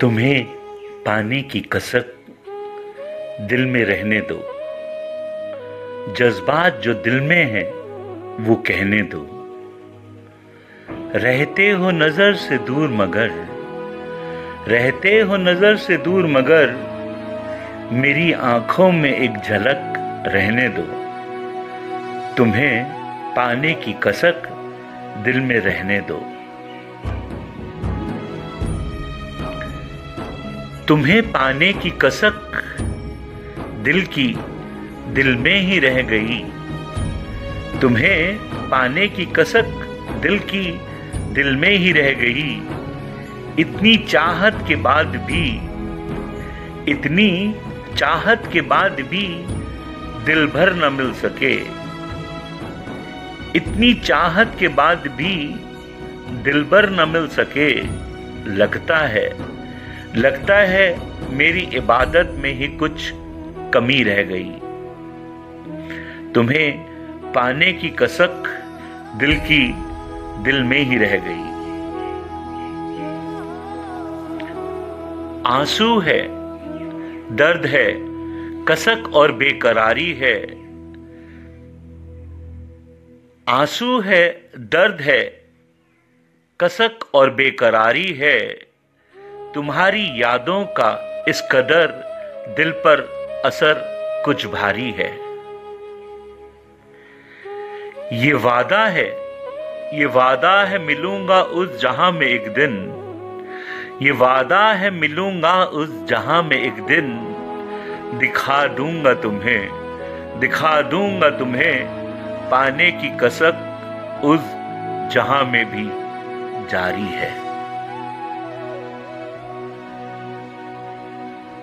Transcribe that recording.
तुम्हें पाने की कसक दिल में रहने दो। जज्बात जो दिल में है, वो कहने दो। रहते हो नज़र से दूर मगर, रहते हो नज़र से दूर मगर, मेरी आँखों में एक झलक रहने दो। तुम्हें पाने की कसक दिल में रहने दो। तुम्हें पाने की कसक दिल की दिल में ही रह गई। तुम्हें पाने की कसक दिल की दिल में ही रह गई। इतनी चाहत के बाद भी, इतनी चाहत के बाद भी दिल भर न मिल सके। इतनी चाहत के बाद भी दिल भर न मिल सके, लगता है। लगता है मेरी इबादत में ही कुछ कमी रह गई। तुम्हें पाने की कसक दिल की दिल में ही रह गई। आँसू है, दर्द है, कसक और बेकरारी है। आँसू है, दर्द है, कसक और बेकरारी है। तुम्हारी यादों का इस कदर दिल पर असर कुछ भारी है। ये वादा है, ये वादा है मिलूँगा उस जहाँ में एक दिन। ये वादा है मिलूँगा उस जहाँ में एक दिन। दिखा दूँगा तुम्हें, दिखा दूँगा तुम्हें पाने की कसक उस जहाँ में भी जारी है।